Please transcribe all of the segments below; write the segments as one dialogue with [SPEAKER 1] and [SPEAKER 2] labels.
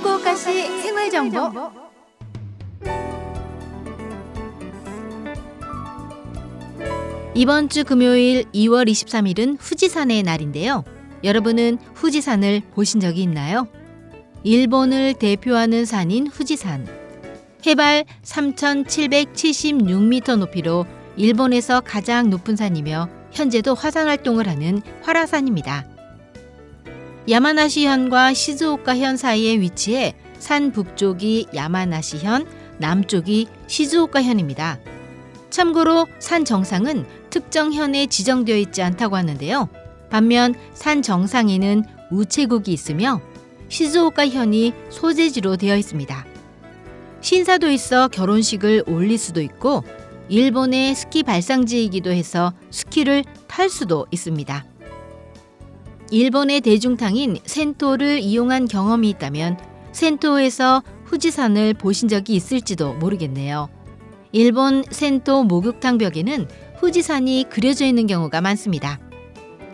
[SPEAKER 1] 후쿠오카시 생활 정보 이번 주 금요일 2월 23일은 후지산의 날인데요. 여러분은 후지산을 보신 적이 있나요? 일본을 대표하는 산인 후지산. 해발 3,776m 높이로 일본에서 가장 높은 산이며 현재도 화산 활동을 하는 활화산입니다. 야마나시현과 시즈오카현 사이에 위치해 산 북쪽이 야마나시현, 남쪽이 시즈오카현입니다. 참고로 산 정상은 특정 현에 지정되어 있지 않다고 하는데요. 반면 산 정상에는 우체국이 있으며 시즈오카 현이 소재지로 되어 있습니다. 신사도 있어 결혼식을 올릴 수도 있고 일본의 스키 발상지이기도 해서 스키를 탈 수도 있습니다. 일본의 대중탕인 센토를 이용한 경험이 있다면 센토에서 후지산을 보신 적이 있을지도 모르겠네요. 일본 센토 목욕탕 벽에는 후지산이 그려져 있는 경우가 많습니다.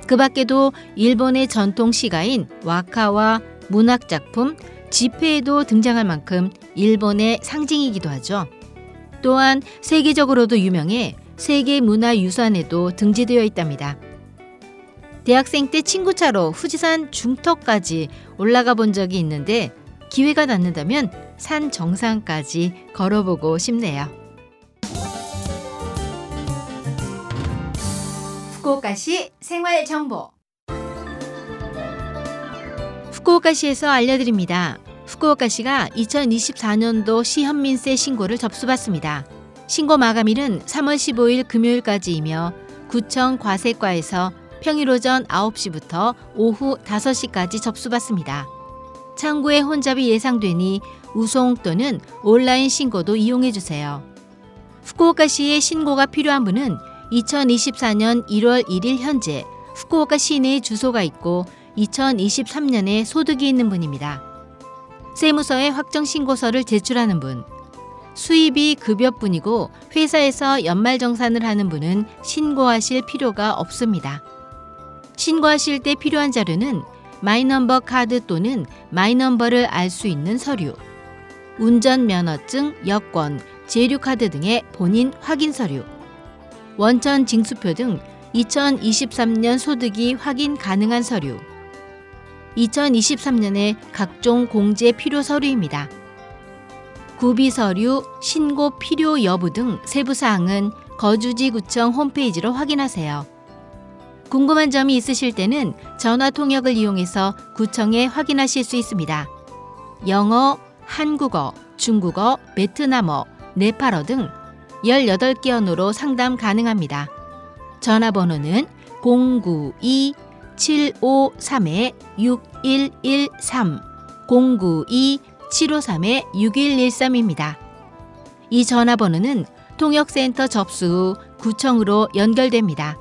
[SPEAKER 1] 그 밖에도 일본의 전통 시가인 와카와 문학작품, 지폐에도 등장할 만큼 일본의 상징이기도 하죠. 또한 세계적으로도 유명해 세계 문화유산에도 등재되어 있답니다. 대학생 때 친구 차로 후지산 중턱까지 올라가 본 적이 있는데 기회가 닿는다면 산 정상까지 걸어보고 싶네요. 후쿠오카시 생활 정보 후쿠오카시에서 알려드립니다. 후쿠오카시가 2024년도 시현민세 신고를 접수받습니다. 신고 마감일은 3월 15일 금요일까지이며 구청 과세과에서 평일 오전 9시부터 오후 5시까지 접수받습니다. 창구에 혼잡이 예상되니 우송 또는 온라인 신고도 이용해 주세요. 후쿠오카시에 신고가 필요한 분은 2024년 1월 1일 현재 후쿠오카 시내에 주소가 있고 2023년에 소득이 있는 분입니다. 세무서에 확정 신고서를 제출하는 분, 수입이 급여뿐이고 회사에서 연말정산을 하는 분은 신고하실 필요가 없습니다. 신고하실 때 필요한 자료는 마이넘버 카드 또는 마이넘버를 알 수 있는 서류, 운전면허증, 여권, 재류카드 등의 본인 확인 서류, 원천 징수표 등 2023년 소득이 확인 가능한 서류, 2023년에 각종 공제 필요 서류입니다. 구비 서류, 신고 필요 여부 등 세부 사항은 거주지 구청 홈페이지로 확인하세요. 궁금한 점이 있으실 때는 전화 통역을 이용해서 구청에 확인하실 수 있습니다. 영어, 한국어, 중국어, 베트남어, 네팔어 등 18개 언어로 상담 가능합니다. 전화번호는 092 753-6113 092-753-6113입니다. 이 전화번호는 통역센터 접수 후 구청으로 연결됩니다.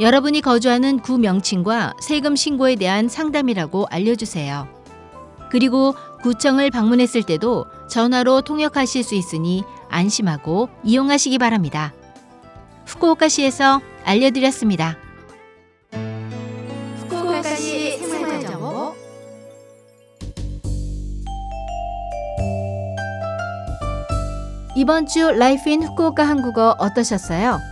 [SPEAKER 1] 여러분이 거주하는 구 명칭과 세금 신고에 대한 상담이라고 알려주세요. 그리고 구청을 방문했을 때도 전화로 통역하실 수 있으니 안심하고 이용하시기 바랍니다. 후쿠오카시에서 알려드렸습니다. 후쿠오카시 생활정보 이번 주 Life in Fukuoka 한국어 어떠셨어요?